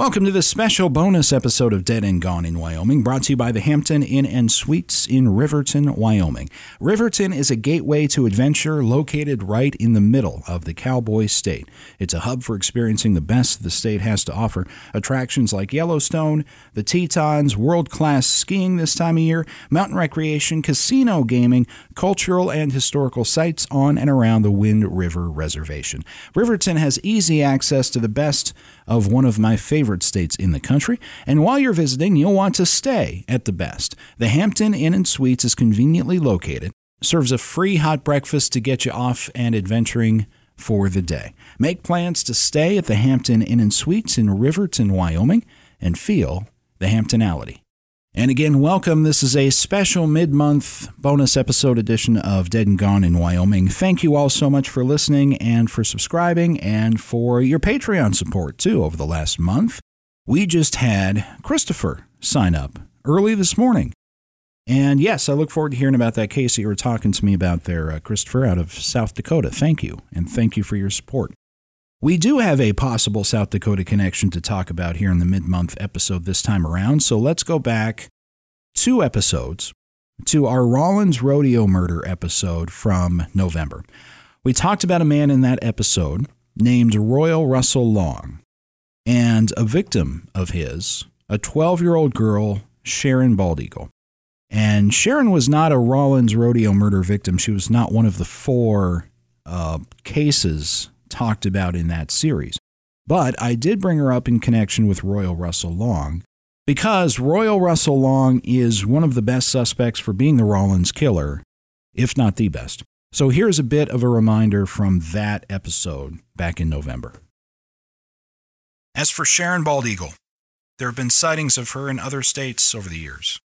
Welcome to this special bonus episode of Dead and Gone in Wyoming, brought to you by the Hampton Inn and Suites in Riverton, Wyoming. Riverton is a gateway to adventure located right in the middle of the Cowboy State. It's a hub for experiencing the best the state has to offer. Attractions like Yellowstone, the Tetons, world class skiing this time of year, mountain recreation, casino gaming, cultural and historical sites on and around the Wind River Reservation. Riverton has easy access to the best of one of my favorite states in the country, and while you're visiting, you'll want to stay at the best. The Hampton Inn and Suites is conveniently located, serves a free hot breakfast to get you off and adventuring for the day. Make plans to stay at the Hampton Inn and Suites in Riverton, Wyoming, and feel the Hamptonality. And again, welcome. This is a special mid month bonus episode edition of Dead and Gone in Wyoming. Thank you all so much for listening and for subscribing and for your Patreon support too over the last month. We just had Christopher sign up early this morning. And yes, I look forward to hearing about that case that you were talking to me about there, uh, Christopher, out of South Dakota. Thank you. And thank you for your support. We do have a possible South Dakota connection to talk about here in the mid month episode this time around, so let's go back two episodes to our Rawlins Rodeo murder episode from November. We talked about a man in that episode named Royal Russell Long and a victim of his, a 12 year old girl, Sharon Baldeagle. And Sharon was not a Rawlins Rodeo murder victim. She was not one of the four uh, cases talked about in that series. But I did bring her up in connection with Royal Russell Long because Royal Russell Long is one of the best suspects for being the Rawlins killer, if not the best. So here's a bit of a reminder from that episode back in November. As for Sharon Baldeagle, there have been sightings of her in other states over the years.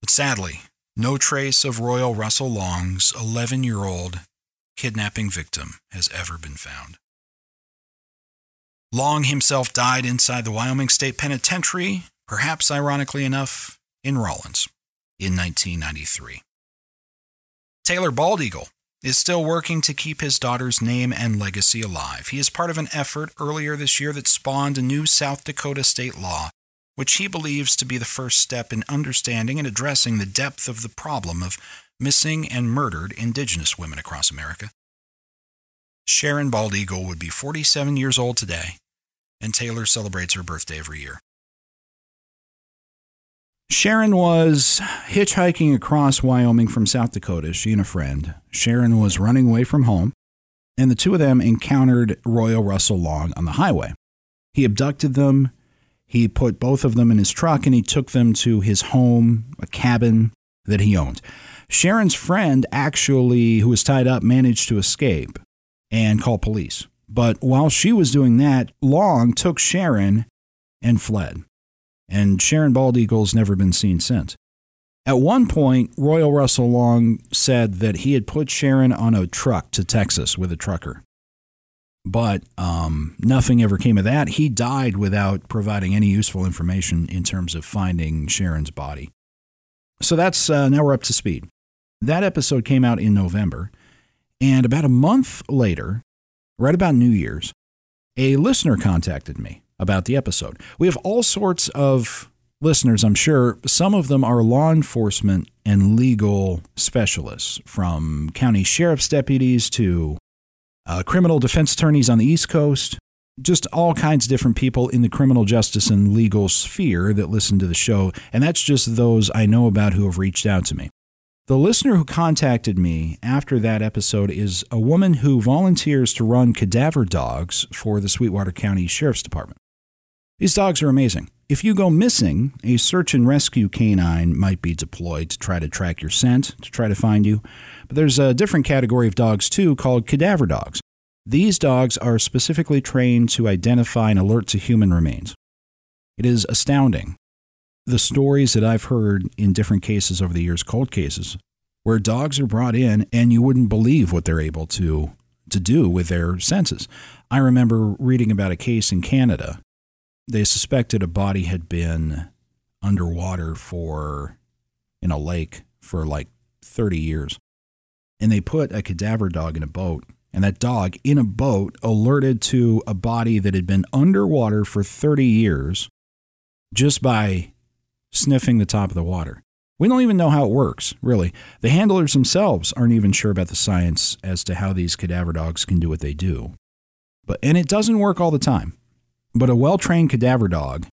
But sadly, no trace of Royal Russell Long's 11 year old kidnapping victim has ever been found. Long himself died inside the Wyoming State Penitentiary, perhaps ironically enough, in Rawlins in 1993. Taylor Baldeagle is still working to keep his daughter's name and legacy alive. He is part of an effort earlier this year that spawned a new South Dakota state law, which he believes to be the first step in understanding and addressing the depth of the problem of missing and murdered Indigenous women across America. Sharon Baldeagle would be 47 years old today, and Taylor celebrates her birthday every year. Sharon was hitchhiking across Wyoming from South Dakota, she and a friend. Sharon was running away from home, and the two of them encountered Royal Russell Long on the highway. He abducted them, he put both of them in his truck, and he took them to his home, a cabin that he owned. Sharon's friend, actually, who was tied up, managed to escape and call police. But while she was doing that, Long took Sharon and fled. And Sharon Baldeagle's never been seen since. At one point, Royal Russell Long said that he had put Sharon on a truck to Texas with a trucker. But um, nothing ever came of that. He died without providing any useful information in terms of finding Sharon's body. So that's uh, now we're up to speed. That episode came out in November. And about a month later, right about New Year's, a listener contacted me about the episode. We have all sorts of listeners, I'm sure. Some of them are law enforcement and legal specialists, from county sheriff's deputies to uh, criminal defense attorneys on the East Coast, just all kinds of different people in the criminal justice and legal sphere that listen to the show. And that's just those I know about who have reached out to me. The listener who contacted me after that episode is a woman who volunteers to run cadaver dogs for the Sweetwater County Sheriff's Department. These dogs are amazing. If you go missing, a search and rescue canine might be deployed to try to track your scent, to try to find you. But there's a different category of dogs too called cadaver dogs. These dogs are specifically trained to identify and alert to human remains. It is astounding the stories that I've heard in different cases over the years, cold cases, where dogs are brought in and you wouldn't believe what they're able to to do with their senses. I remember reading about a case in Canada. They suspected a body had been underwater for in a lake for like 30 years. And they put a cadaver dog in a boat And that dog in a boat alerted to a body that had been underwater for 30 years just by sniffing the top of the water. We don't even know how it works, really. The handlers themselves aren't even sure about the science as to how these cadaver dogs can do what they do. But and it doesn't work all the time. But a well-trained cadaver dog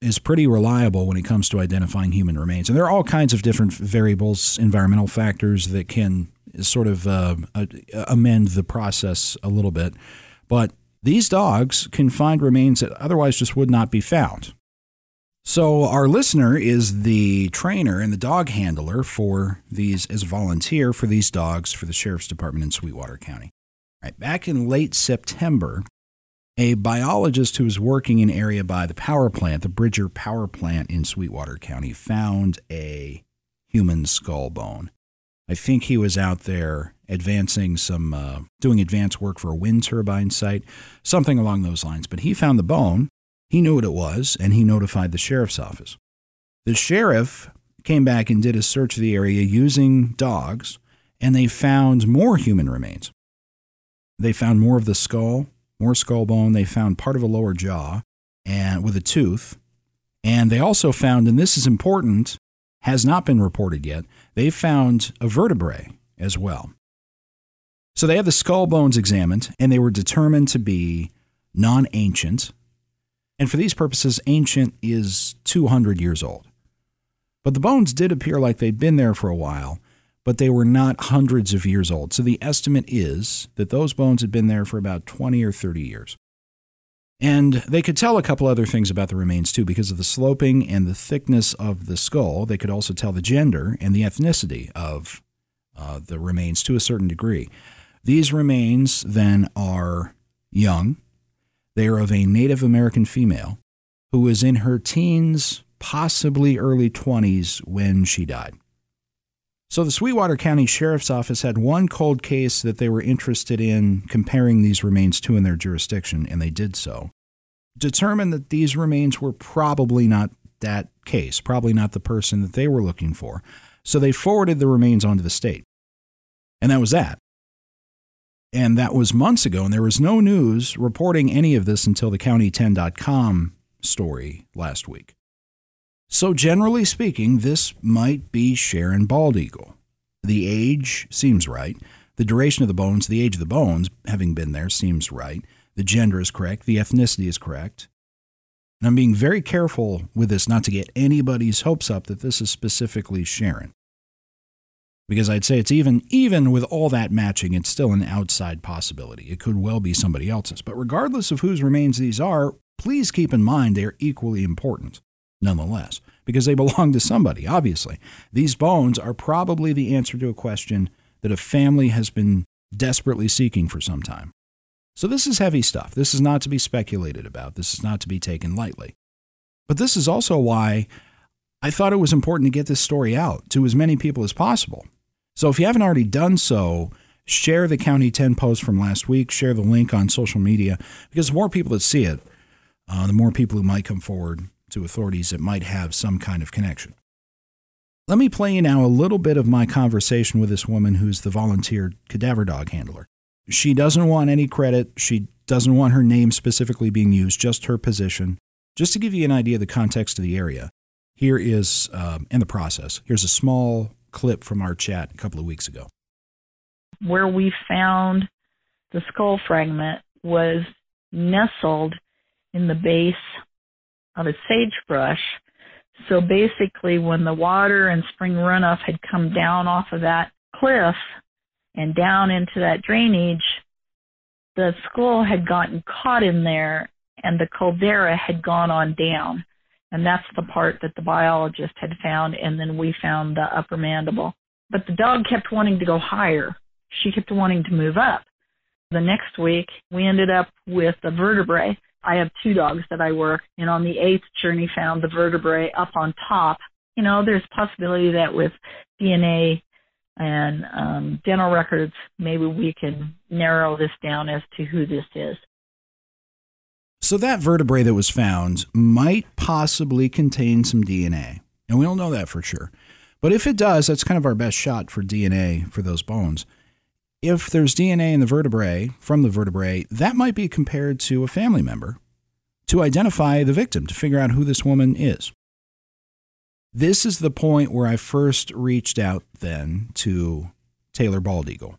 is pretty reliable when it comes to identifying human remains. And there are all kinds of different variables, environmental factors that can sort of uh, amend the process a little bit. But these dogs can find remains that otherwise just would not be found. So, our listener is the trainer and the dog handler for these, as a volunteer for these dogs for the Sheriff's Department in Sweetwater County. Right, back in late September, a biologist who was working in area by the power plant, the Bridger Power Plant in Sweetwater County, found a human skull bone. I think he was out there advancing some, uh, doing advanced work for a wind turbine site, something along those lines. But he found the bone he knew what it was, and he notified the sheriff's office. The sheriff came back and did a search of the area using dogs, and they found more human remains. They found more of the skull, more skull bone. They found part of a lower jaw and with a tooth. And they also found, and this is important, has not been reported yet, they found a vertebrae as well. So they had the skull bones examined, and they were determined to be non ancient, and for these purposes, ancient is 200 years old. But the bones did appear like they'd been there for a while, but they were not hundreds of years old. So the estimate is that those bones had been there for about 20 or 30 years. And they could tell a couple other things about the remains too, because of the sloping and the thickness of the skull. They could also tell the gender and the ethnicity of uh, the remains to a certain degree. These remains then are young, they are of a Native American female who was in her teens, possibly early 20s, when she died. So the Sweetwater County Sheriff's Office had one cold case that they were interested in comparing these remains to in their jurisdiction, and they did so. Determined that these remains were probably not that case, probably not the person that they were looking for. So they forwarded the remains onto the state. And that was that. And that was months ago, and there was no news reporting any of this until the county10.com story last week. So, generally speaking, this might be Sharon Baldeagle. The age seems right. The duration of the bones, the age of the bones, having been there, seems right. The gender is correct. The ethnicity is correct. And I'm being very careful with this not to get anybody's hopes up that this is specifically Sharon because I'd say it's even even with all that matching, it's still an outside possibility. It could well be somebody else's. But regardless of whose remains these are, please keep in mind they are equally important, nonetheless, because they belong to somebody. Obviously, these bones are probably the answer to a question that a family has been desperately seeking for some time. So this is heavy stuff. This is not to be speculated about. This is not to be taken lightly. But this is also why I thought it was important to get this story out to as many people as possible so if you haven't already done so, share the County 10 post from last week, share the link on social media, because the more people that see it, uh, the more people who might come forward to authorities that might have some kind of connection. Let me play you now a little bit of my conversation with this woman who's the volunteer cadaver dog handler. She doesn't want any credit. She doesn't want her name specifically being used, just her position. Just to give you an idea of the context of the area, here is, um, in the process, here's a small clip from our chat a couple of weeks ago. Where we found the skull fragment was nestled in the base of a sagebrush. So basically, when the water and spring runoff had come down off of that cliff and down into that drainage, the skull had gotten caught in there and the caldera had gone on down. And that's the part that the biologist had found, and then we found the upper mandible. But the dog kept wanting to go higher. She kept wanting to move up. The next week, we ended up with the vertebrae. I have two dogs that I work, and on the eighth journey, found the vertebrae up on top. You know, there's possibility that with DNA and um, dental records, maybe we can narrow this down as to who this is. So that vertebrae that was found might possibly contain some DNA. And we don't know that for sure. But if it does, that's kind of our best shot for DNA for those bones. If there's DNA in the vertebrae from the vertebrae, that might be compared to a family member to identify the victim, to figure out who this woman is. This is the point where I first reached out then to Taylor Baldeagle.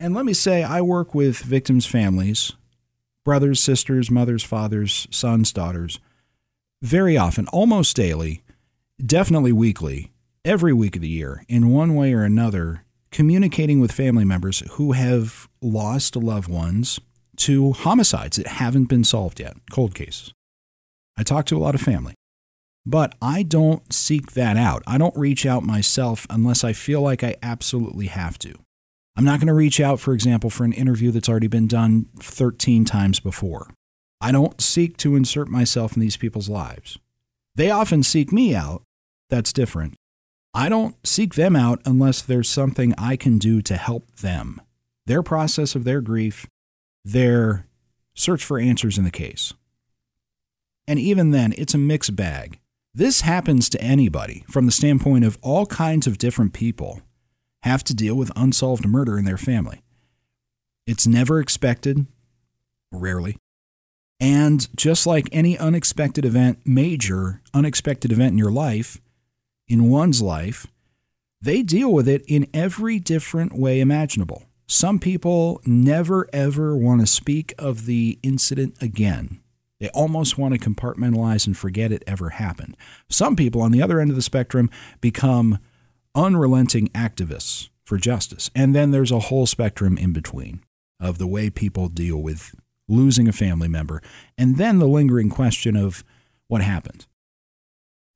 And let me say, I work with victims' families, brothers, sisters, mothers, fathers, sons, daughters, very often, almost daily, definitely weekly, every week of the year, in one way or another, communicating with family members who have lost loved ones to homicides that haven't been solved yet, cold cases. I talk to a lot of family, but I don't seek that out. I don't reach out myself unless I feel like I absolutely have to. I'm not going to reach out, for example, for an interview that's already been done 13 times before. I don't seek to insert myself in these people's lives. They often seek me out. That's different. I don't seek them out unless there's something I can do to help them, their process of their grief, their search for answers in the case. And even then, it's a mixed bag. This happens to anybody from the standpoint of all kinds of different people have to deal with unsolved murder in their family. It's never expected, rarely. And just like any unexpected event, major unexpected event in your life, in one's life, they deal with it in every different way imaginable. Some people never ever want to speak of the incident again. They almost want to compartmentalize and forget it ever happened. Some people on the other end of the spectrum become unrelenting activists for justice. And then there's a whole spectrum in between of the way people deal with losing a family member, and then the lingering question of what happened.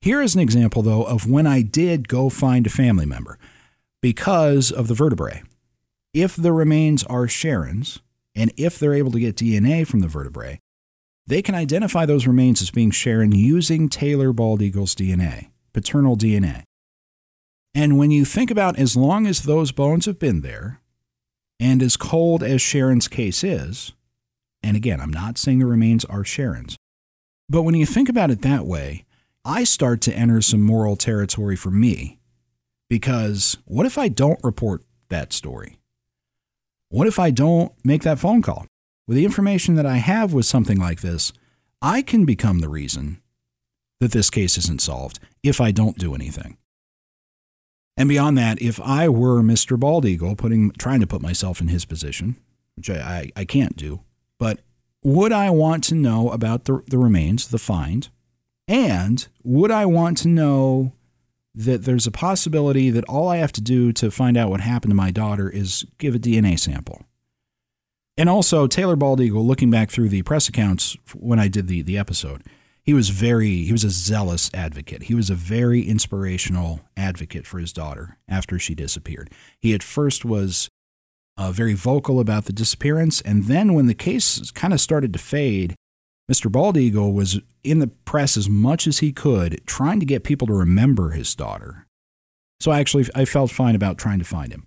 Here is an example, though, of when I did go find a family member because of the vertebrae. If the remains are Sharon's, and if they're able to get DNA from the vertebrae, they can identify those remains as being Sharon using Taylor Baldeagle's DNA, paternal DNA. And when you think about as long as those bones have been there, and as cold as Sharon's case is, and again, I'm not saying the remains are Sharon's, but when you think about it that way, I start to enter some moral territory for me. Because what if I don't report that story? What if I don't make that phone call? With the information that I have with something like this, I can become the reason that this case isn't solved if I don't do anything. And beyond that, if I were Mr. Baldeagle, putting trying to put myself in his position, which I, I, I can't do, but would I want to know about the, the remains, the find? And would I want to know that there's a possibility that all I have to do to find out what happened to my daughter is give a DNA sample? And also, Taylor Baldeagle, looking back through the press accounts when I did the, the episode, he was very he was a zealous advocate. He was a very inspirational advocate for his daughter after she disappeared. He at first was uh, very vocal about the disappearance, and then when the case kind of started to fade, Mr. Baldeagle was in the press as much as he could, trying to get people to remember his daughter. So I actually I felt fine about trying to find him.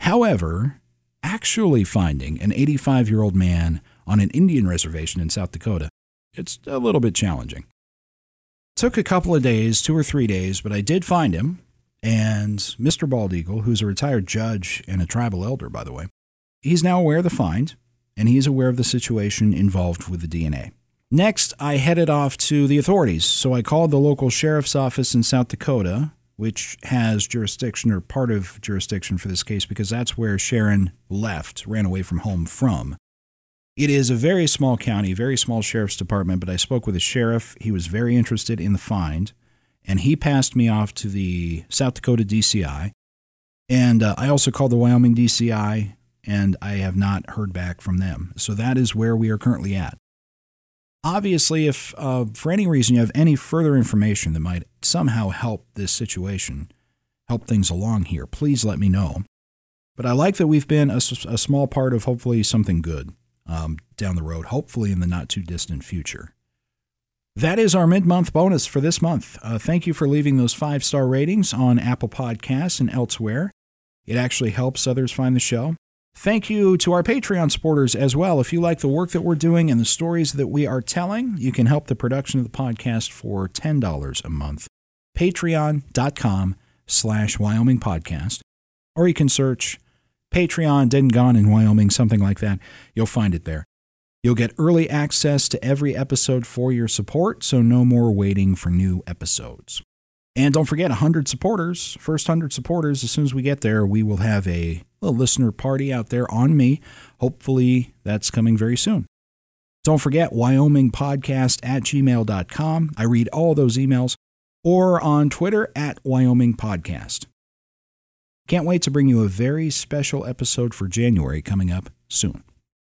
However, actually finding an 85 year old man on an Indian reservation in South Dakota it's a little bit challenging. Took a couple of days, two or three days, but I did find him. And Mr. Baldeagle, who's a retired judge and a tribal elder, by the way, he's now aware of the find and he's aware of the situation involved with the DNA. Next, I headed off to the authorities. So I called the local sheriff's office in South Dakota, which has jurisdiction or part of jurisdiction for this case because that's where Sharon left, ran away from home from. It is a very small county, very small sheriff's department, but I spoke with a sheriff. He was very interested in the find, and he passed me off to the South Dakota DCI. And uh, I also called the Wyoming DCI, and I have not heard back from them. So that is where we are currently at. Obviously, if uh, for any reason you have any further information that might somehow help this situation, help things along here, please let me know. But I like that we've been a, a small part of hopefully something good um, down the road, hopefully in the not too distant future. That is our mid month bonus for this month. Uh, thank you for leaving those five star ratings on Apple Podcasts and elsewhere. It actually helps others find the show. Thank you to our Patreon supporters as well. If you like the work that we're doing and the stories that we are telling, you can help the production of the podcast for $10 a month. Patreon.com slash Wyoming Podcast. Or you can search Patreon, and in Wyoming, something like that. You'll find it there. You'll get early access to every episode for your support, so no more waiting for new episodes. And don't forget 100 supporters, first 100 supporters, as soon as we get there, we will have a listener party out there on me. Hopefully, that's coming very soon. Don't forget wyomingpodcast at gmail.com. I read all those emails or on Twitter at Wyoming Podcast. Can't wait to bring you a very special episode for January coming up soon.